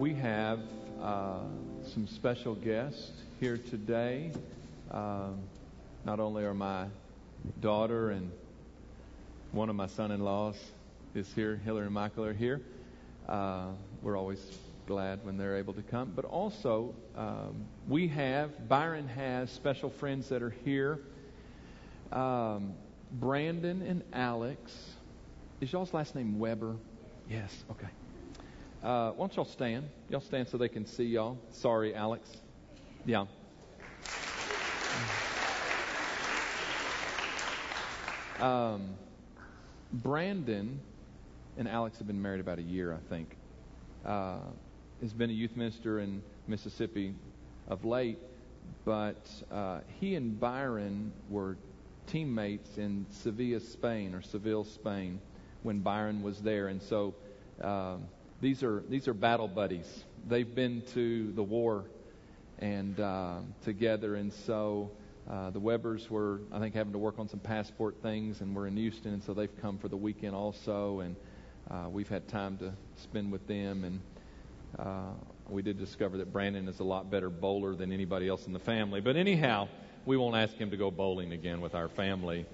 we have uh, some special guests here today. Um, not only are my daughter and one of my son-in-laws is here, Hillary and Michael are here. Uh, we're always glad when they're able to come. But also, um, we have, Byron has special friends that are here. Um, Brandon and Alex. Is y'all's last name Weber? Yes, okay. Uh, why don't y'all stand? Y'all stand so they can see y'all. Sorry, Alex. Yeah. Um, Brandon and Alex have been married about a year, I think. Uh, has been a youth minister in Mississippi of late, but uh, he and Byron were teammates in Sevilla, Spain, or Seville, Spain, when Byron was there, and so uh, these are these are battle buddies. They've been to the war and uh, together, and so uh, the Webbers were, I think, having to work on some passport things, and we're in Houston, and so they've come for the weekend also, and uh, we've had time to spend with them, and uh, we did discover that Brandon is a lot better bowler than anybody else in the family. But anyhow, we won't ask him to go bowling again with our family.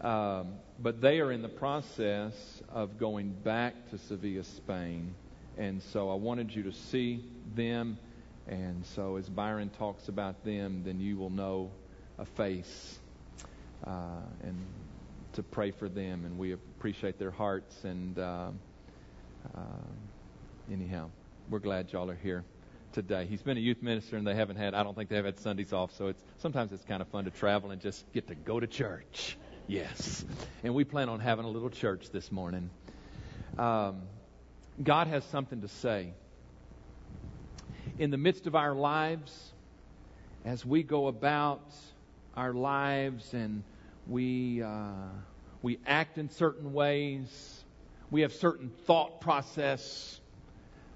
Um, but they are in the process of going back to Sevilla, Spain. And so I wanted you to see them. And so as Byron talks about them, then you will know a face uh, and to pray for them. And we appreciate their hearts. And uh, uh, anyhow, we're glad y'all are here today. He's been a youth minister, and they haven't had, I don't think they have had Sundays off. So it's sometimes it's kind of fun to travel and just get to go to church. Yes. And we plan on having a little church this morning. Um, God has something to say. In the midst of our lives, as we go about our lives and we, uh, we act in certain ways, we have certain thought process,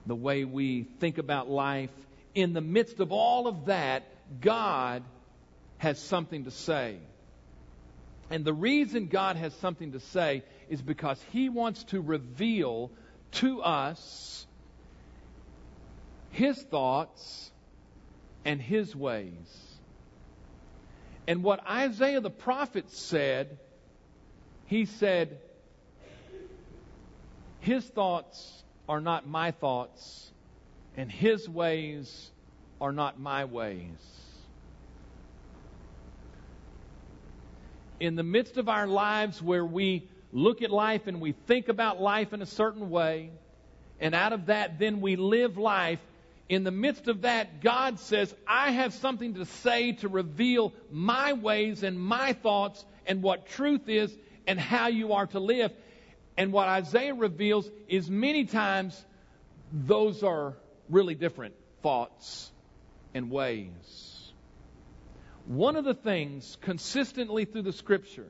the way we think about life. In the midst of all of that, God has something to say. And the reason God has something to say is because He wants to reveal to us His thoughts and His ways. And what Isaiah the prophet said, he said, His thoughts are not my thoughts, and His ways are not my ways. in the midst of our lives where we look at life and we think about life in a certain way, and out of that, then we live life. In the midst of that, God says, I have something to say to reveal my ways and my thoughts and what truth is and how you are to live. And what Isaiah reveals is many times those are really different thoughts and ways. One of the things consistently through the scripture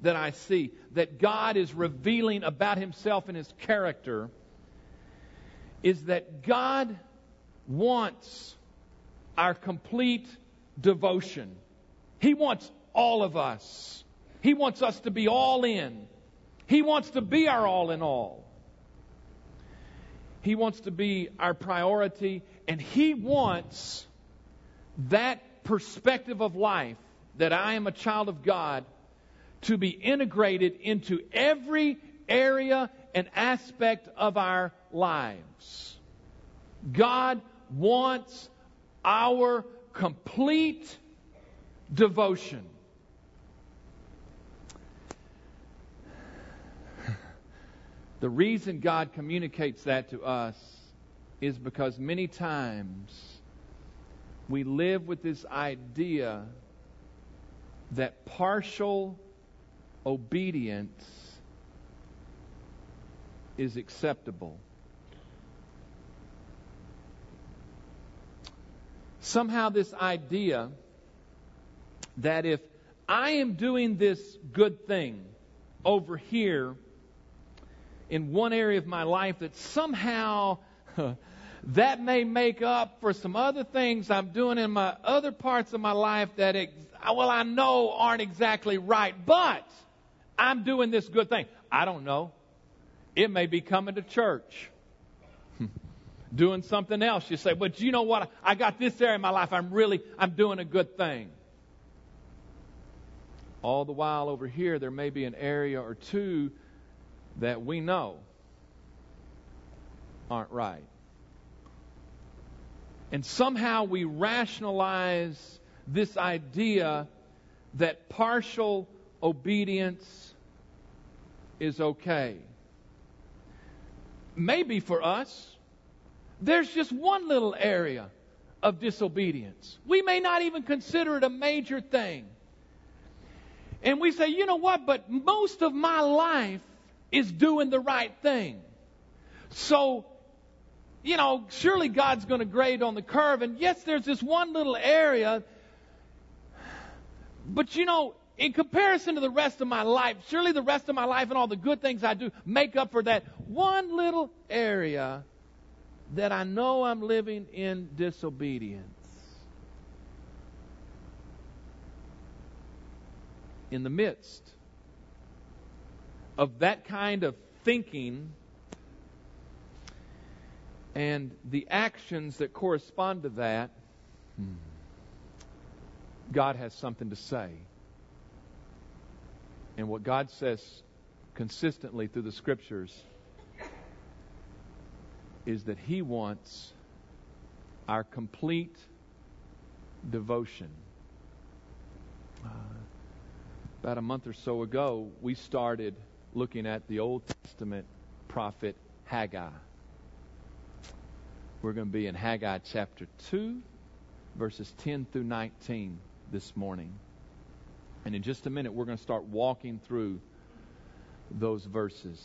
that I see that God is revealing about himself and his character is that God wants our complete devotion. He wants all of us. He wants us to be all in. He wants to be our all in all. He wants to be our priority, and He wants that perspective of life that I am a child of God to be integrated into every area and aspect of our lives. God wants our complete devotion. The reason God communicates that to us is because many times we live with this idea that partial obedience is acceptable. Somehow, this idea that if I am doing this good thing over here in one area of my life, that somehow that may make up for some other things I'm doing in my other parts of my life that, ex- well, I know aren't exactly right, but I'm doing this good thing. I don't know. It may be coming to church. doing something else. You say, but you know what? I got this area in my life. I'm really, I'm doing a good thing. All the while over here, there may be an area or two that we know aren't right. And somehow we rationalize this idea that partial obedience is okay. Maybe for us, there's just one little area of disobedience. We may not even consider it a major thing. And we say, you know what, but most of my life is doing the right thing. So, you know, surely God's going to grade on the curve. And yes, there's this one little area. But you know, in comparison to the rest of my life, surely the rest of my life and all the good things I do make up for that one little area that I know I'm living in disobedience. In the midst of that kind of thinking and the actions that correspond to that, hmm, God has something to say. And what God says consistently through the scriptures is that He wants our complete devotion. Uh, about a month or so ago, we started looking at the Old Testament prophet Haggai. We're going to be in Haggai chapter 2, verses 10 through 19 this morning. And in just a minute, we're going to start walking through those verses.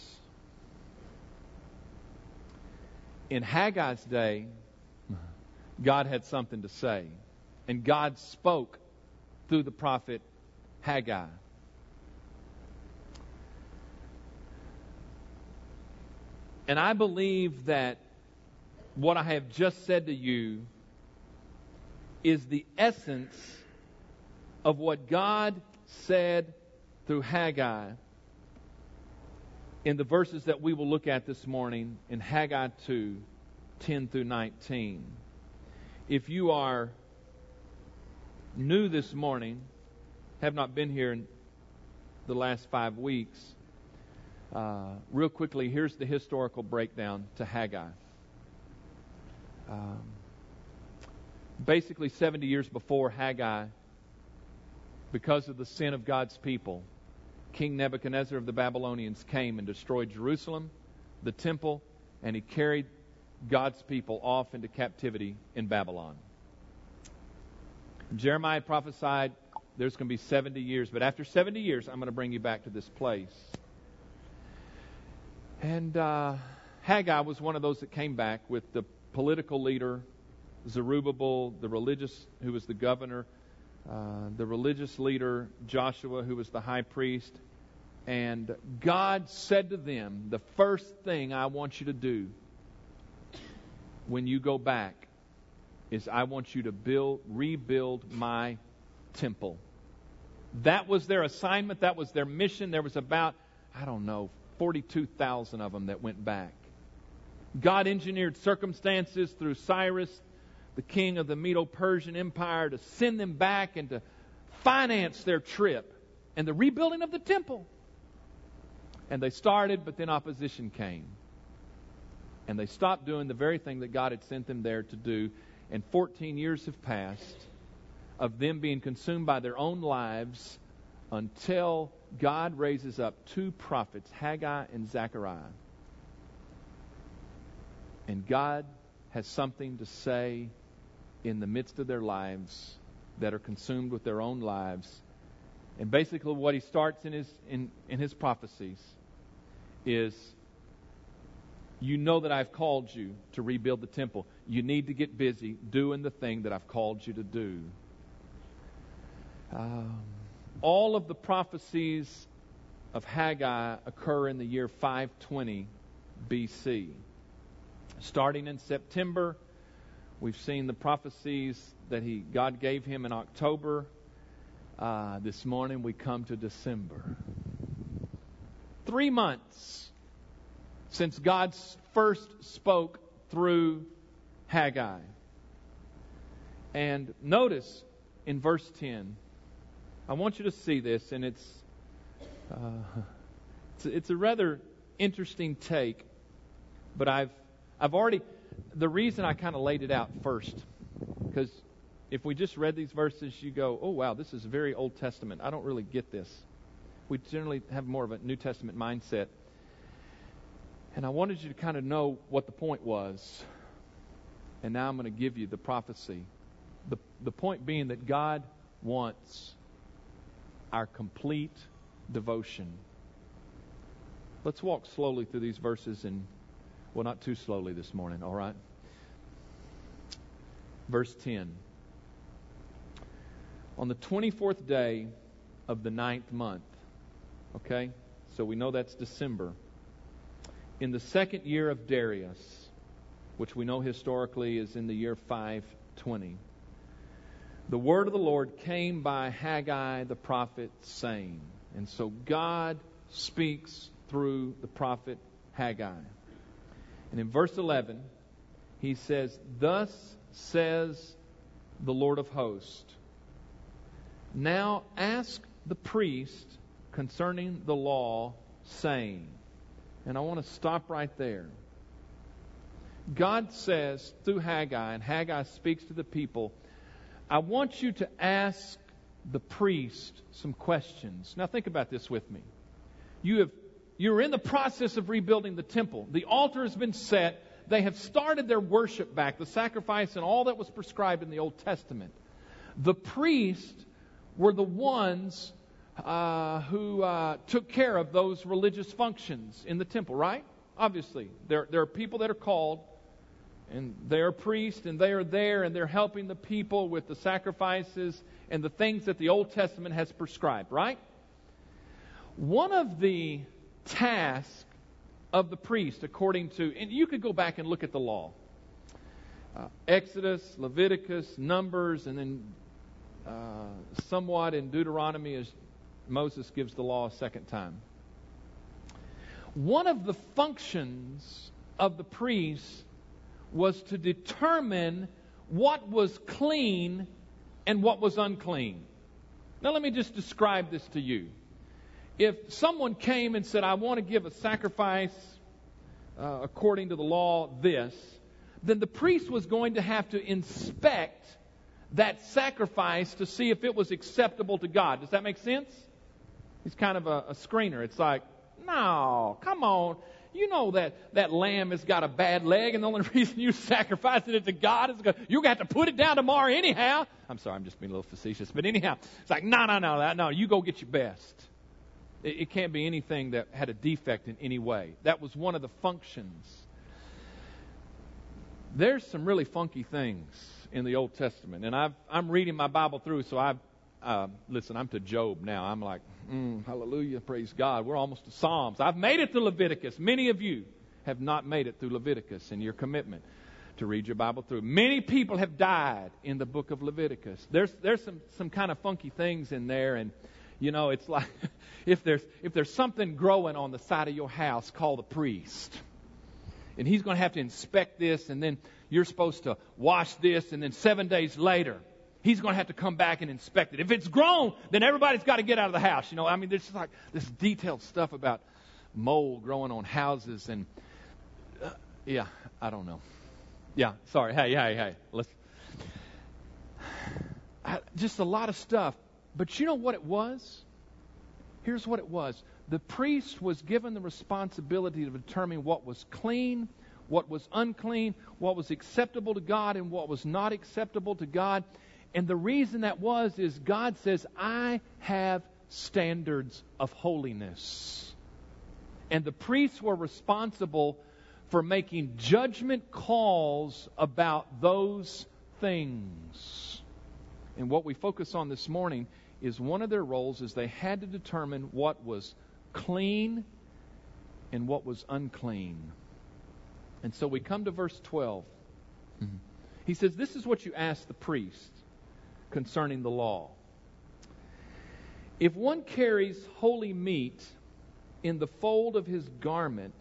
In Haggai's day, God had something to say. And God spoke through the prophet Haggai. And I believe that what I have just said to you is the essence of what God said through Haggai in the verses that we will look at this morning in Haggai 2 10 through 19. If you are new this morning, have not been here in the last five weeks, uh, real quickly, here's the historical breakdown to Haggai. Um, basically, 70 years before Haggai, because of the sin of God's people, King Nebuchadnezzar of the Babylonians came and destroyed Jerusalem, the temple, and he carried God's people off into captivity in Babylon. Jeremiah prophesied there's going to be 70 years, but after 70 years, I'm going to bring you back to this place. And uh, Haggai was one of those that came back with the political leader, Zerubbabel, the religious, who was the governor, uh, the religious leader Joshua, who was the high priest. And God said to them, The first thing I want you to do when you go back is I want you to build, rebuild my temple. That was their assignment. That was their mission. There was about, I don't know, 42,000 of them that went back. God engineered circumstances through Cyrus the king of the Medo Persian Empire to send them back and to finance their trip and the rebuilding of the temple. And they started, but then opposition came. And they stopped doing the very thing that God had sent them there to do. And 14 years have passed of them being consumed by their own lives until God raises up two prophets, Haggai and Zechariah. And God has something to say in the midst of their lives that are consumed with their own lives. And basically, what he starts in his, in, in his prophecies is you know that I've called you to rebuild the temple. You need to get busy doing the thing that I've called you to do. Um, all of the prophecies of Haggai occur in the year 520 BC. Starting in September We've seen the prophecies that he God gave him in October. Uh, this morning we come to December. Three months since God first spoke through Haggai. And notice in verse 10, I want you to see this, and it's, uh, it's, it's a rather interesting take, but I've, I've already, the reason I kind of laid it out first, because if we just read these verses, you go, oh, wow, this is very Old Testament. I don't really get this. We generally have more of a New Testament mindset. And I wanted you to kind of know what the point was. And now I'm going to give you the prophecy. The, the point being that God wants our complete devotion. Let's walk slowly through these verses and, well, not too slowly this morning, all right? Verse 10. On the 24th day of the ninth month, okay? So we know that's December. In the second year of Darius, which we know historically is in the year 520, the word of the Lord came by Haggai the prophet, saying, and so God speaks through the prophet Haggai. And in verse 11, he says, Thus says the Lord of hosts, Now ask the priest concerning the law, saying, and I want to stop right there. God says through Haggai, and Haggai speaks to the people, I want you to ask the priest some questions. Now think about this with me. You have you're in the process of rebuilding the temple. The altar has been set. They have started their worship back, the sacrifice and all that was prescribed in the Old Testament. The priests were the ones uh, who uh, took care of those religious functions in the temple, right? Obviously, there, there are people that are called, and they are priests, and they are there, and they're helping the people with the sacrifices and the things that the Old Testament has prescribed, right? One of the task of the priest, according to, and you could go back and look at the law uh, Exodus, Leviticus, Numbers, and then uh, somewhat in Deuteronomy as Moses gives the law a second time. One of the functions of the priest was to determine what was clean and what was unclean. Now, let me just describe this to you if someone came and said, I want to give a sacrifice uh, according to the law, this, then the priest was going to have to inspect that sacrifice to see if it was acceptable to God. Does that make sense? He's kind of a, a screener. It's like, no, come on. You know that that lamb has got a bad leg, and the only reason you sacrificing it to God is because you got to put it down tomorrow anyhow. I'm sorry, I'm just being a little facetious, but anyhow, it's like, no, no, no, no. You go get your best. It, can't be anything that had a defect in any way. That was one of the functions. There's some really funky things in the Old Testament, and I've, I'm reading my Bible through, so I've uh, listen, I'm to Job now. I'm like, mm, hallelujah, praise God. We're almost to Psalms. I've made it to Leviticus. Many of you have not made it through Leviticus in your commitment to read your Bible through. Many people have died in the book of Leviticus. There's there's some some kind of funky things in there, and you know, it's like if there's if there's something growing on the side of your house, call the priest. And he's going to have to inspect this, and then you're supposed to wash this, and then seven days later, he's going to have to come back and inspect it. If it's grown, then everybody's got to get out of the house. You know, I mean, there's like this detailed stuff about mold growing on houses, and uh, yeah, I don't know. Yeah, sorry. Hey, hey, hey. Let's. I, just a lot of stuff but you know what it was? Here's what it was the priest was given the responsibility to determine what was clean, what was unclean, what was acceptable to God, and what was not acceptable to God. And the reason that was is God says, I have standards of holiness. And the priests were responsible for making judgment calls about those things. And what we focus on this morning is one of their roles is they had to determine what was clean and what was unclean. And so we come to verse 12. Mm-hmm. He says, This is what you ask the priest concerning the law. If one carries holy meat in the fold of his garment,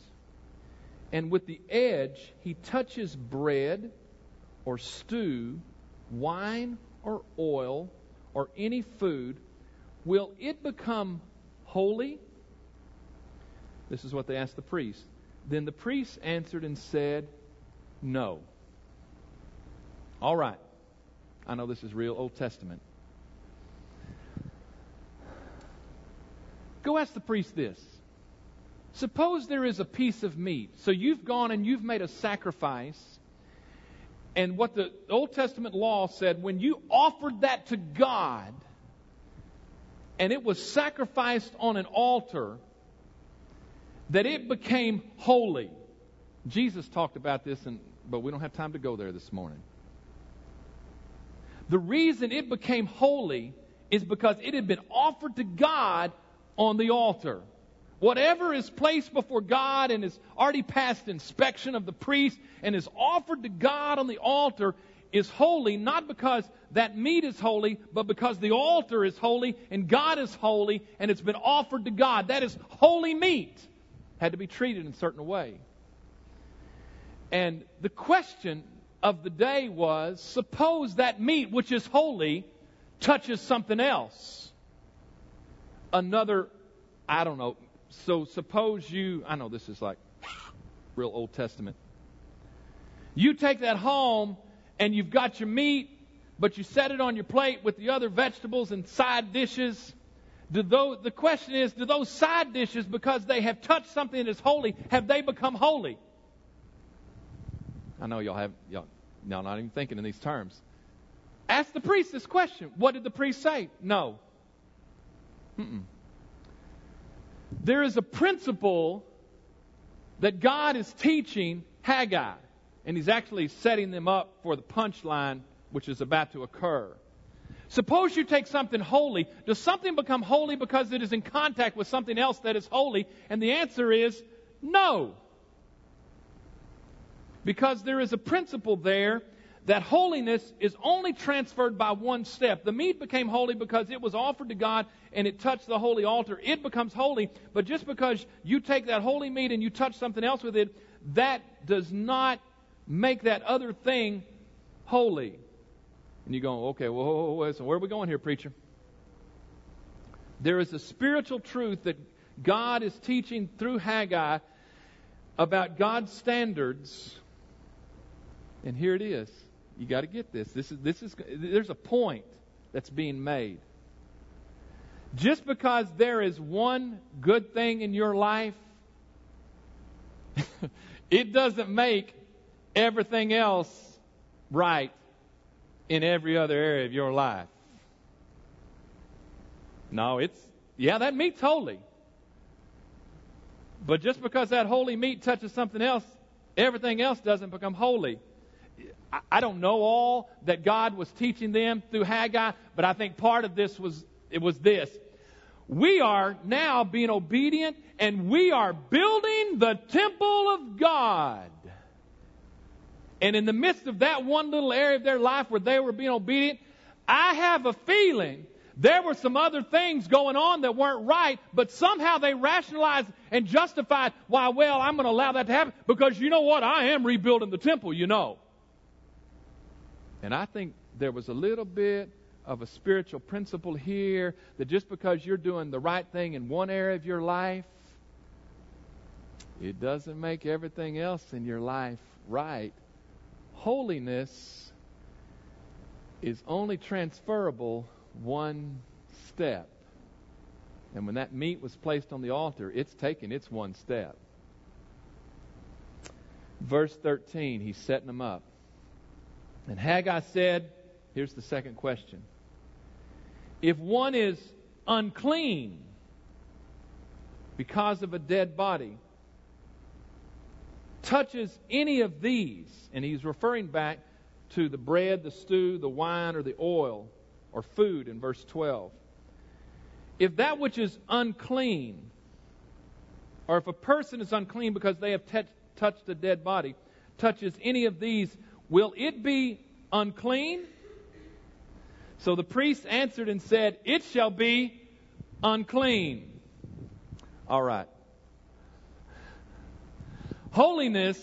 and with the edge he touches bread or stew, wine or oil, or any food, will it become holy? This is what they asked the priest. Then the priest answered and said, No. All right. I know this is real Old Testament. Go ask the priest this. Suppose there is a piece of meat. So you've gone and you've made a sacrifice. And what the Old Testament law said, when you offered that to God, and it was sacrificed on an altar, that it became holy. Jesus talked about this, and, but we don't have time to go there this morning. The reason it became holy is because it had been offered to God on the altar. Whatever is placed before God and is already past inspection of the priest and is offered to God on the altar is holy, not because that meat is holy, but because the altar is holy and God is holy and it's been offered to God. That is holy meat. Had to be treated in a certain way. And the question of the day was suppose that meat, which is holy, touches something else. Another, I don't know. So suppose you, I know this is like real Old Testament. You take that home and you've got your meat, but you set it on your plate with the other vegetables and side dishes. Do those, the question is, do those side dishes, because they have touched something that is holy, have they become holy? I know y'all have y'all, y'all not even thinking in these terms. Ask the priest this question. What did the priest say? No. Mm-mm. There is a principle that God is teaching Haggai, and he's actually setting them up for the punchline which is about to occur. Suppose you take something holy. Does something become holy because it is in contact with something else that is holy? And the answer is no. Because there is a principle there that holiness is only transferred by one step. The meat became holy because it was offered to God and it touched the holy altar. It becomes holy, but just because you take that holy meat and you touch something else with it, that does not make that other thing holy. And you go, okay, well, so where are we going here, preacher? There is a spiritual truth that God is teaching through Haggai about God's standards and here it is. You got to get this. This is this is there's a point that's being made. Just because there is one good thing in your life, it doesn't make everything else right in every other area of your life. No, it's yeah, that meat's holy. But just because that holy meat touches something else, everything else doesn't become holy. I don't know all that God was teaching them through Haggai, but I think part of this was it was this. We are now being obedient and we are building the temple of God. And in the midst of that one little area of their life where they were being obedient, I have a feeling there were some other things going on that weren't right, but somehow they rationalized and justified why, well, I'm going to allow that to happen because you know what? I am rebuilding the temple, you know. And I think there was a little bit of a spiritual principle here that just because you're doing the right thing in one area of your life, it doesn't make everything else in your life right. Holiness is only transferable one step. And when that meat was placed on the altar, it's taken its one step. Verse 13, he's setting them up. And Haggai said, here's the second question. If one is unclean because of a dead body, touches any of these, and he's referring back to the bread, the stew, the wine, or the oil, or food in verse 12. If that which is unclean, or if a person is unclean because they have t- touched a dead body, touches any of these, Will it be unclean? So the priest answered and said, It shall be unclean. All right. Holiness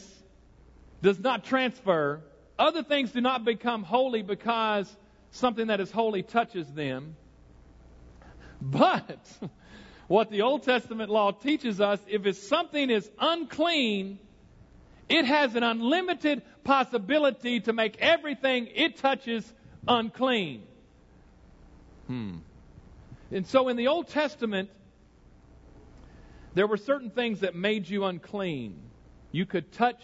does not transfer. Other things do not become holy because something that is holy touches them. But what the Old Testament law teaches us, if something is unclean, it has an unlimited possibility to make everything it touches unclean. Hmm. And so in the Old Testament, there were certain things that made you unclean. You could touch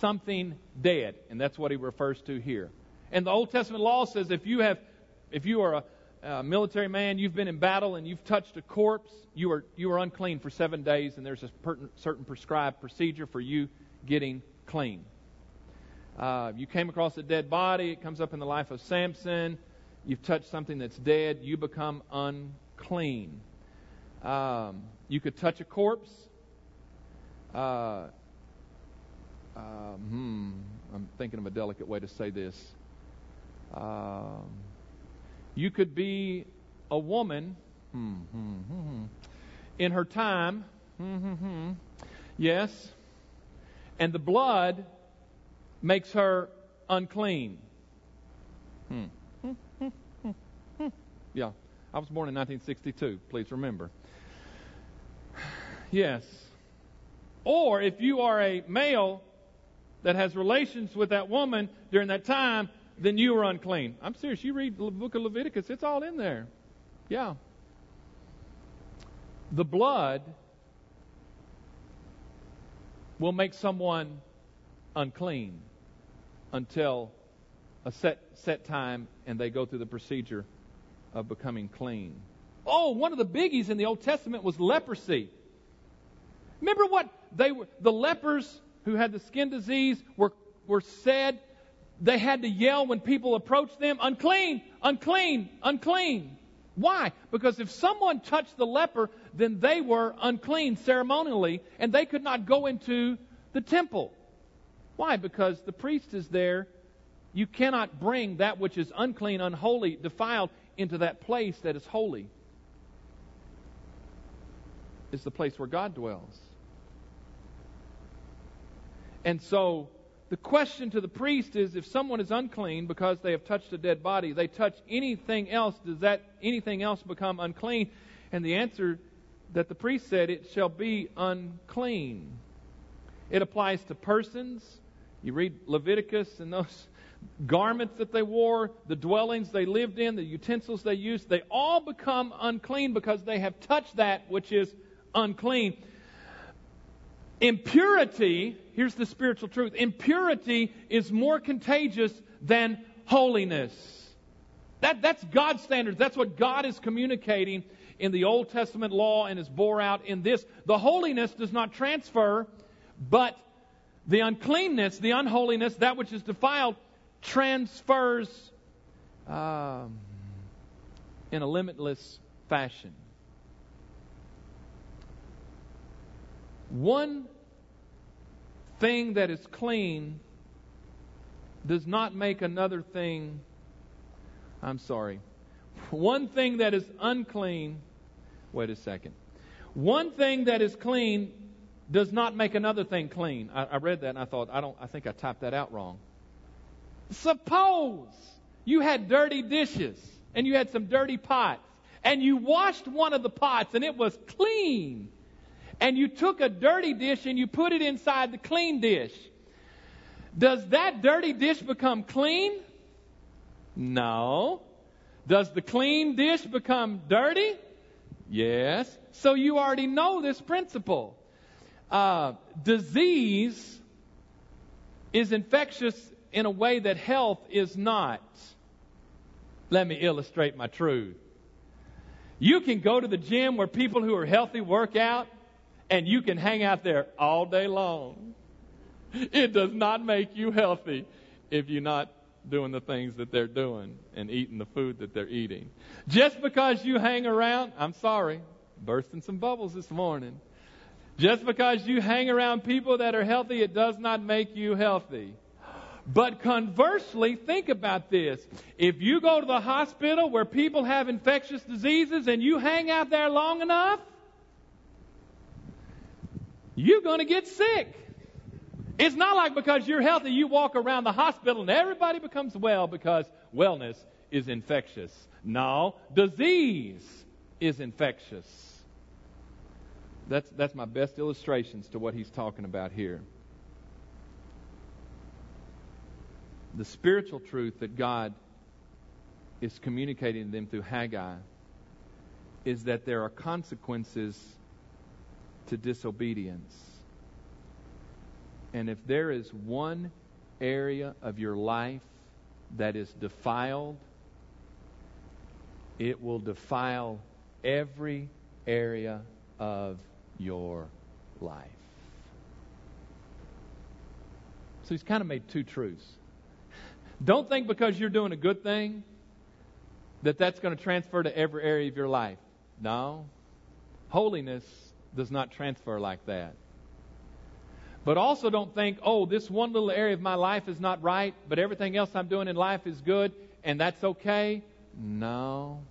something dead, and that's what he refers to here. And the Old Testament law says if you have, if you are a, a military man, you've been in battle and you've touched a corpse, you are you are unclean for seven days, and there's a certain prescribed procedure for you getting clean. Uh, you came across a dead body, it comes up in the life of Samson. You've touched something that's dead, you become unclean. Um, you could touch a corpse. Uh, uh, hmm, I'm thinking of a delicate way to say this. Um, you could be a woman hmm, hmm, hmm, in her time. Yes. And the blood makes her unclean. Hmm. Yeah, I was born in 1962, please remember. Yes. Or if you are a male that has relations with that woman during that time, then you are unclean. I'm serious. You read the book of Leviticus, it's all in there. Yeah. The blood will make someone unclean until a set set time and they go through the procedure of becoming clean. Oh, one of the biggies in the Old Testament was leprosy. Remember what they were the lepers who had the skin disease were were said they had to yell when people approached them, unclean, unclean, unclean. Why? Because if someone touched the leper, then they were unclean ceremonially, and they could not go into the temple. Why? Because the priest is there. You cannot bring that which is unclean, unholy, defiled into that place that is holy. It's the place where God dwells. And so the question to the priest is if someone is unclean because they have touched a dead body, they touch anything else, does that anything else become unclean? And the answer that the priest said, it shall be unclean. It applies to persons. You read Leviticus and those garments that they wore, the dwellings they lived in, the utensils they used, they all become unclean because they have touched that which is unclean. Impurity, here's the spiritual truth impurity is more contagious than holiness. That, that's God's standards. That's what God is communicating in the Old Testament law and is bore out in this. The holiness does not transfer, but the uncleanness, the unholiness, that which is defiled, transfers um, in a limitless fashion. One thing that is clean does not make another thing, I'm sorry. One thing that is unclean, wait a second. One thing that is clean does not make another thing clean. I, I read that and I thought, I don't, I think I typed that out wrong. Suppose you had dirty dishes and you had some dirty pots and you washed one of the pots and it was clean and you took a dirty dish and you put it inside the clean dish, does that dirty dish become clean? No. Does the clean dish become dirty? Yes. So you already know this principle. Uh, disease is infectious in a way that health is not. Let me illustrate my truth. You can go to the gym where people who are healthy work out and you can hang out there all day long. It does not make you healthy if you're not doing the things that they're doing and eating the food that they're eating. Just because you hang around, I'm sorry, bursting some bubbles this morning. Just because you hang around people that are healthy, it does not make you healthy. But conversely, think about this. If you go to the hospital where people have infectious diseases and you hang out there long enough, you're going to get sick. It's not like because you're healthy, you walk around the hospital and everybody becomes well because wellness is infectious. No, disease is infectious. That's, that's my best illustrations to what he's talking about here. The spiritual truth that God is communicating to them through Haggai is that there are consequences to disobedience. And if there is one area of your life that is defiled, it will defile every area of your life. So he's kind of made two truths. Don't think because you're doing a good thing that that's going to transfer to every area of your life. No. Holiness does not transfer like that. But also don't think, oh, this one little area of my life is not right, but everything else I'm doing in life is good, and that's okay. No.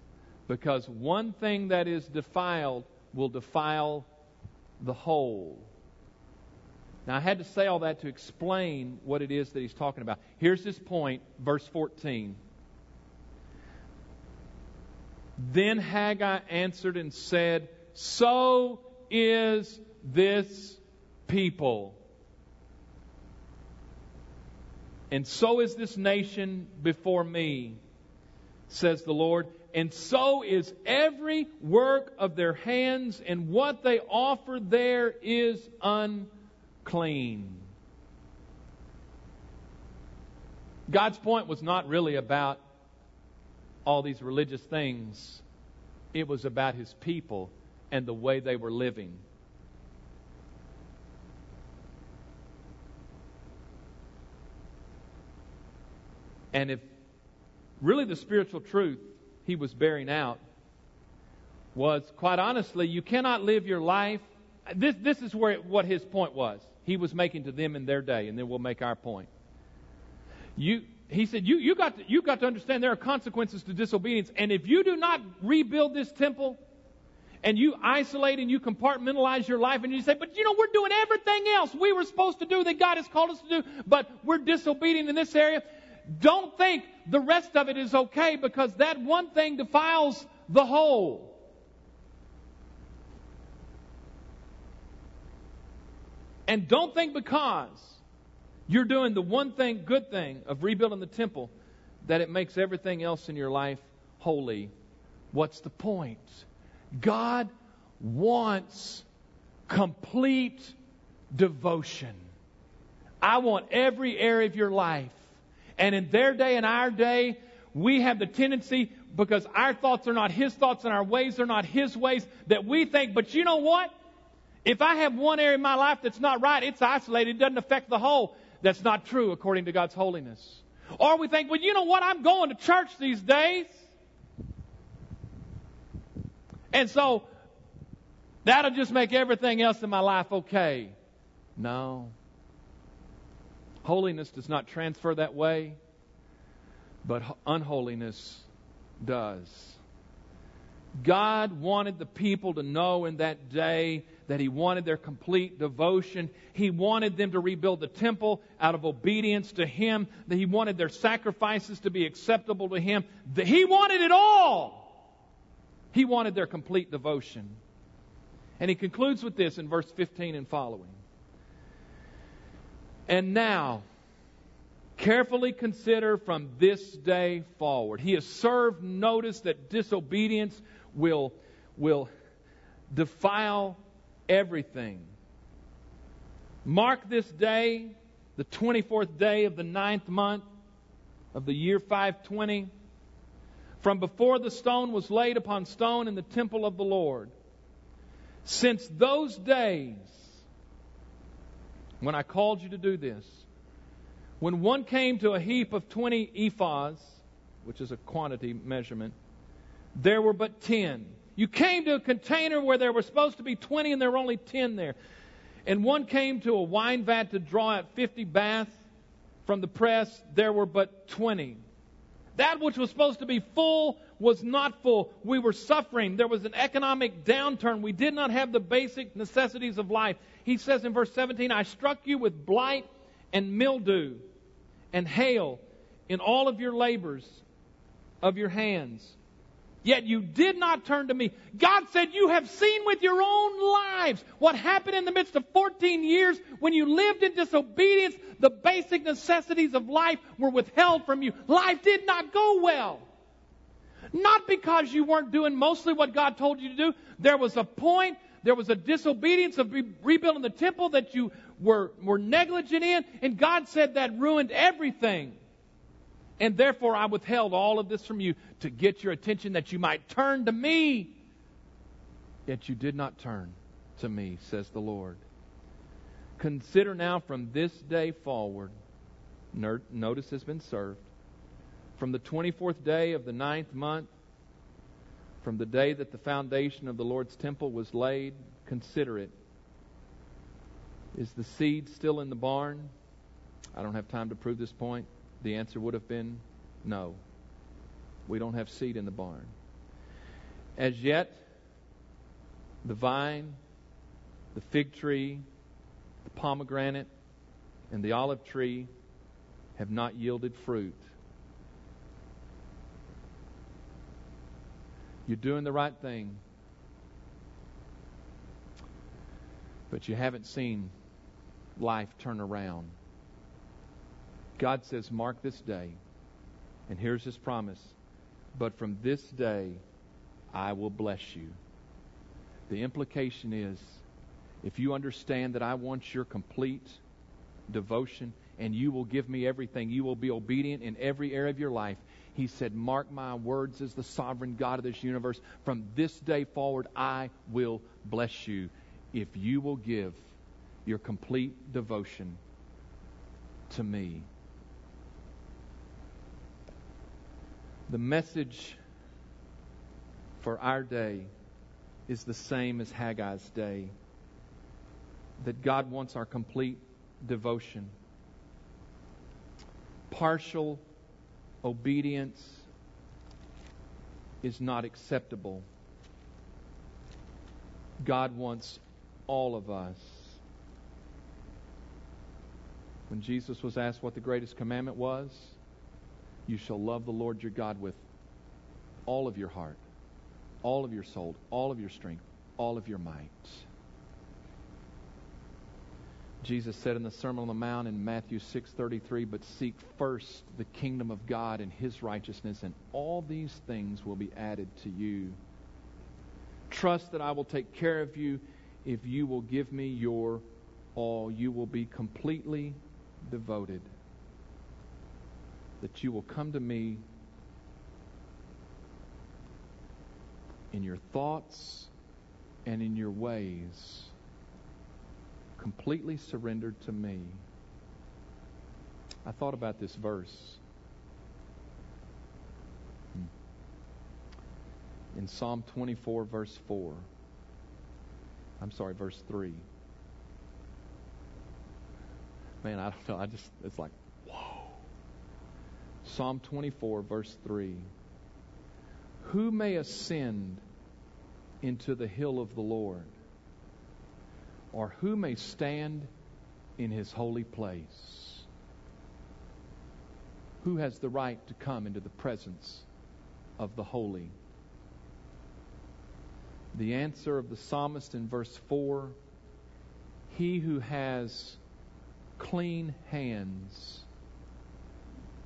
Because one thing that is defiled will defile the whole. Now, I had to say all that to explain what it is that he's talking about. Here's his point, verse 14. Then Haggai answered and said, So is this people. And so is this nation before me, says the Lord. And so is every work of their hands, and what they offer there is unclean. God's point was not really about all these religious things, it was about his people and the way they were living. And if really the spiritual truth he was bearing out was, quite honestly, you cannot live your life. This, this is where what his point was. He was making to them in their day, and then we'll make our point. You, he said, you, you, got to, you got to understand there are consequences to disobedience. And if you do not rebuild this temple, and you isolate and you compartmentalize your life, and you say, but you know, we're doing everything else we were supposed to do that God has called us to do, but we're disobedient in this area. Don't think the rest of it is okay because that one thing defiles the whole. And don't think because you're doing the one thing, good thing of rebuilding the temple, that it makes everything else in your life holy. What's the point? God wants complete devotion. I want every area of your life and in their day and our day, we have the tendency, because our thoughts are not His thoughts and our ways are not His ways, that we think, but you know what? If I have one area in my life that's not right, it's isolated. It doesn't affect the whole. That's not true according to God's holiness. Or we think, well, you know what? I'm going to church these days. And so that'll just make everything else in my life okay. No. Holiness does not transfer that way, but unholiness does. God wanted the people to know in that day that He wanted their complete devotion. He wanted them to rebuild the temple out of obedience to Him. That He wanted their sacrifices to be acceptable to Him. That He wanted it all. He wanted their complete devotion. And He concludes with this in verse 15 and following. And now, carefully consider from this day forward. He has served notice that disobedience will, will defile everything. Mark this day, the 24th day of the ninth month of the year 520, from before the stone was laid upon stone in the temple of the Lord. Since those days, when I called you to do this. When one came to a heap of 20 ephahs, which is a quantity measurement, there were but 10. You came to a container where there were supposed to be 20 and there were only 10 there. And one came to a wine vat to draw out 50 baths from the press, there were but 20. That which was supposed to be full was not full. We were suffering. There was an economic downturn. We did not have the basic necessities of life. He says in verse 17, I struck you with blight and mildew and hail in all of your labors of your hands. Yet you did not turn to me. God said, You have seen with your own lives what happened in the midst of 14 years when you lived in disobedience. The basic necessities of life were withheld from you. Life did not go well. Not because you weren't doing mostly what God told you to do. There was a point, there was a disobedience of re- rebuilding the temple that you were, were negligent in, and God said that ruined everything. And therefore I withheld all of this from you to get your attention that you might turn to me. Yet you did not turn to me, says the Lord. Consider now from this day forward, notice has been served, from the 24th day of the ninth month, from the day that the foundation of the Lord's temple was laid, consider it. Is the seed still in the barn? I don't have time to prove this point the answer would have been no. We don't have seed in the barn. As yet, the vine, the fig tree, the pomegranate, and the olive tree have not yielded fruit. You're doing the right thing, but you haven't seen life turn around. God says, Mark this day. And here's his promise. But from this day, I will bless you. The implication is if you understand that I want your complete devotion and you will give me everything, you will be obedient in every area of your life. He said, Mark my words as the sovereign God of this universe. From this day forward, I will bless you if you will give your complete devotion to me. The message for our day is the same as Haggai's day that God wants our complete devotion. Partial obedience is not acceptable. God wants all of us. When Jesus was asked what the greatest commandment was, you shall love the Lord your God with all of your heart, all of your soul, all of your strength, all of your might. Jesus said in the Sermon on the Mount in Matthew 6:33, "But seek first the kingdom of God and his righteousness, and all these things will be added to you." Trust that I will take care of you if you will give me your all. You will be completely devoted that you will come to me in your thoughts and in your ways, completely surrendered to me. I thought about this verse. Hmm. In Psalm 24, verse 4. I'm sorry, verse 3. Man, I don't know. I just, it's like, whoa. Psalm 24, verse 3. Who may ascend into the hill of the Lord? Or who may stand in his holy place? Who has the right to come into the presence of the holy? The answer of the psalmist in verse 4 He who has clean hands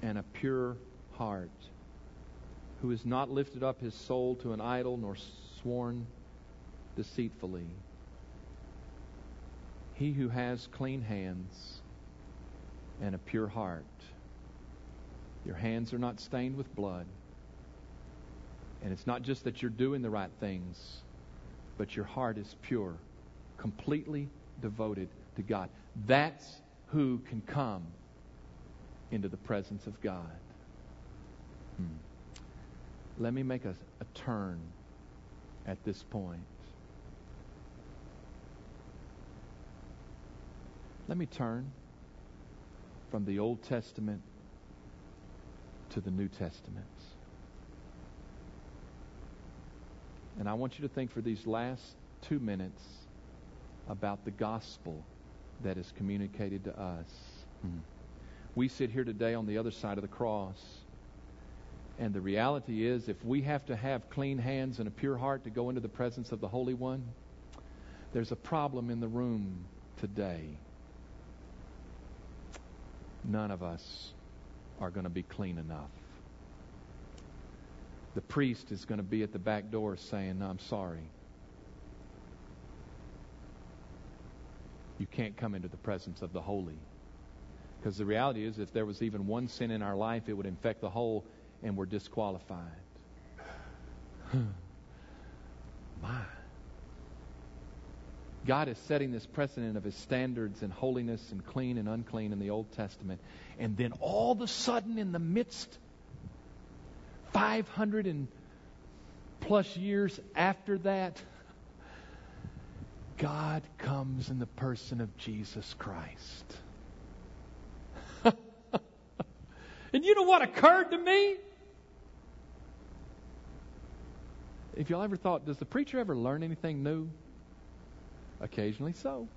and a pure heart, who has not lifted up his soul to an idol nor sworn deceitfully. He who has clean hands and a pure heart. Your hands are not stained with blood. And it's not just that you're doing the right things, but your heart is pure, completely devoted to God. That's who can come into the presence of God. Hmm. Let me make a, a turn at this point. Let me turn from the Old Testament to the New Testament. And I want you to think for these last two minutes about the gospel that is communicated to us. Hmm. We sit here today on the other side of the cross. And the reality is, if we have to have clean hands and a pure heart to go into the presence of the Holy One, there's a problem in the room today. None of us are going to be clean enough. The priest is going to be at the back door saying, no, I'm sorry. You can't come into the presence of the holy. Because the reality is, if there was even one sin in our life, it would infect the whole, and we're disqualified. My. God is setting this precedent of his standards and holiness and clean and unclean in the Old Testament. And then all of a sudden, in the midst, 500 and plus years after that, God comes in the person of Jesus Christ. and you know what occurred to me? If y'all ever thought, does the preacher ever learn anything new? Occasionally so.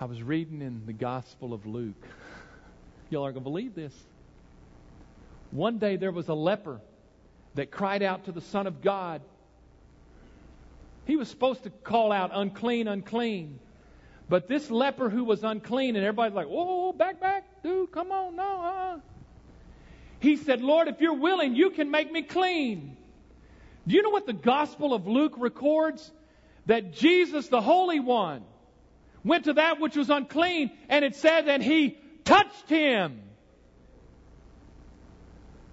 I was reading in the Gospel of Luke. Y'all aren't going to believe this. One day there was a leper that cried out to the Son of God he was supposed to call out, unclean, unclean. But this leper who was unclean, and everybody's like, whoa, back, back, dude, come on, no, uh He said, Lord, if you're willing, you can make me clean. Do you know what the Gospel of Luke records? That Jesus, the Holy One, went to that which was unclean, and it said that he touched him.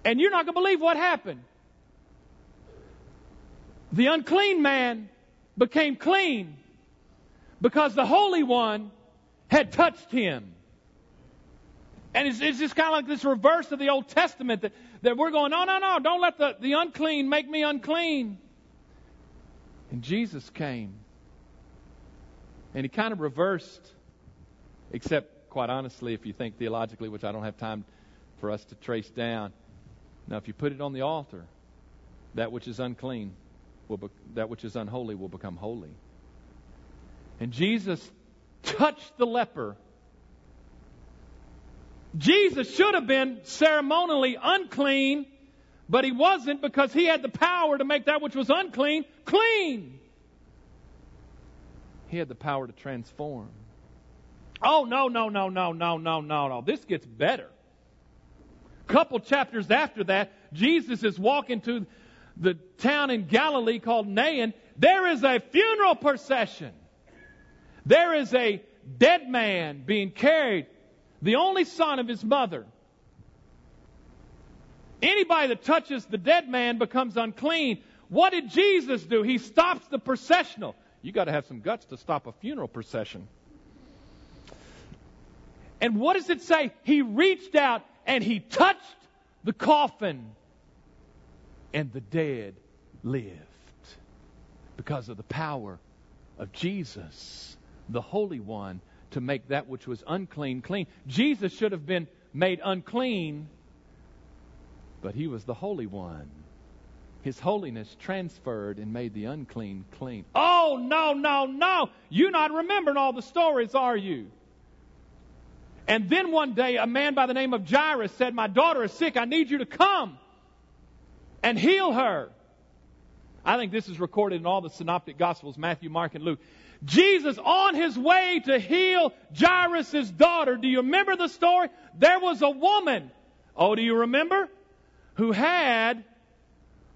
And you're not going to believe what happened. The unclean man became clean because the Holy One had touched him. And it's, it's just kind of like this reverse of the Old Testament that, that we're going, no, no, no, don't let the, the unclean make me unclean. And Jesus came. And he kind of reversed, except, quite honestly, if you think theologically, which I don't have time for us to trace down. Now, if you put it on the altar, that which is unclean will be, that which is unholy will become holy. And Jesus touched the leper. Jesus should have been ceremonially unclean, but he wasn't because he had the power to make that which was unclean clean. He had the power to transform. Oh, no, no, no, no, no, no, no, no. This gets better. A couple chapters after that, Jesus is walking to the town in Galilee called Nain, there is a funeral procession. There is a dead man being carried, the only son of his mother. Anybody that touches the dead man becomes unclean. What did Jesus do? He stops the processional. You got to have some guts to stop a funeral procession. And what does it say? He reached out and he touched the coffin and the dead lived because of the power of Jesus, the Holy One, to make that which was unclean clean. Jesus should have been made unclean, but he was the Holy One. His holiness transferred and made the unclean clean. Oh, no, no, no. You're not remembering all the stories, are you? And then one day, a man by the name of Jairus said, My daughter is sick. I need you to come and heal her. I think this is recorded in all the synoptic gospels, Matthew, Mark, and Luke. Jesus on his way to heal Jairus' daughter. Do you remember the story? There was a woman. Oh, do you remember? Who had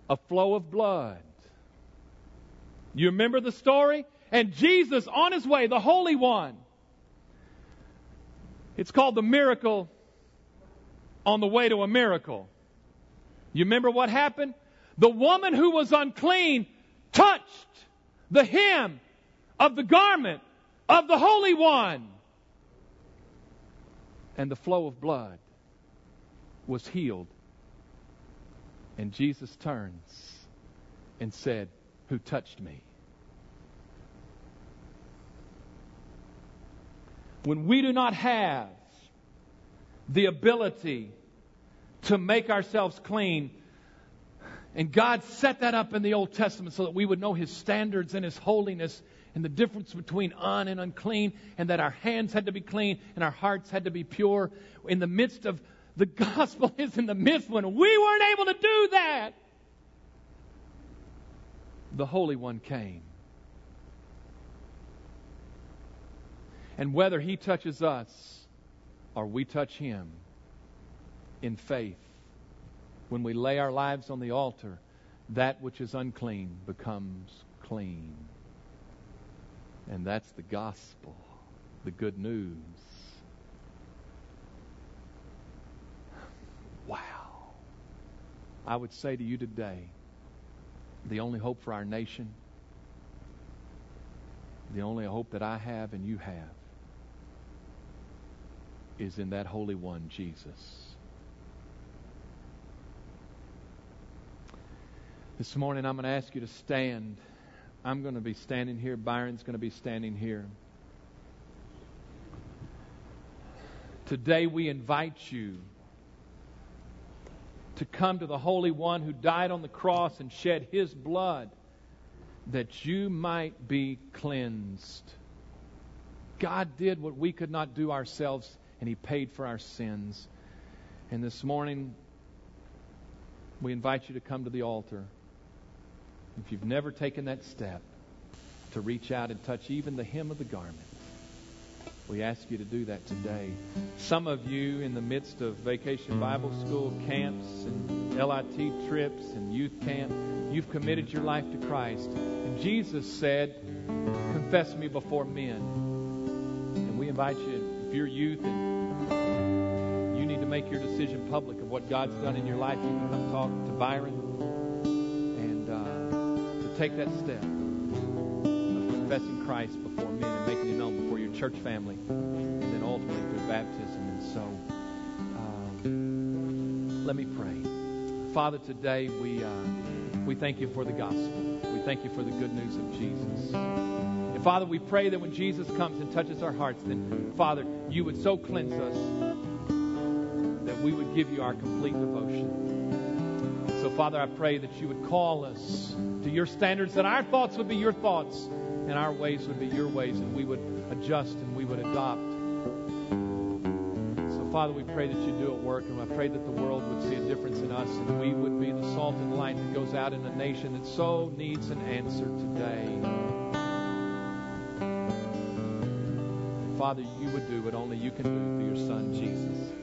a flow of blood. You remember the story? And Jesus on his way, the Holy One. It's called the miracle on the way to a miracle. You remember what happened? The woman who was unclean touched the hem of the garment of the Holy One. And the flow of blood was healed. And Jesus turns and said, Who touched me? When we do not have the ability to make ourselves clean. And God set that up in the Old Testament so that we would know His standards and His holiness and the difference between un and unclean, and that our hands had to be clean and our hearts had to be pure. In the midst of the gospel is in the midst when we weren't able to do that. The Holy One came. And whether He touches us or we touch Him in faith, when we lay our lives on the altar, that which is unclean becomes clean. And that's the gospel, the good news. Wow. I would say to you today the only hope for our nation, the only hope that I have and you have, is in that Holy One, Jesus. This morning, I'm going to ask you to stand. I'm going to be standing here. Byron's going to be standing here. Today, we invite you to come to the Holy One who died on the cross and shed his blood that you might be cleansed. God did what we could not do ourselves, and he paid for our sins. And this morning, we invite you to come to the altar. If you've never taken that step to reach out and touch even the hem of the garment, we ask you to do that today. Some of you, in the midst of vacation Bible school camps and LIT trips and youth camp, you've committed your life to Christ. And Jesus said, Confess me before men. And we invite you, if you're youth and you need to make your decision public of what God's done in your life, you can come talk to Byron take that step of confessing Christ before men and making it known before your church family, and then ultimately through baptism. And so, um, let me pray. Father, today we uh, we thank you for the gospel. We thank you for the good news of Jesus. And Father, we pray that when Jesus comes and touches our hearts, then Father, you would so cleanse us that we would give you our complete devotion. Father, I pray that you would call us to your standards, that our thoughts would be your thoughts and our ways would be your ways, and we would adjust and we would adopt. So, Father, we pray that you do at work, and I pray that the world would see a difference in us, and we would be the salt and light that goes out in a nation that so needs an answer today. Father, you would do what only you can do through your Son, Jesus.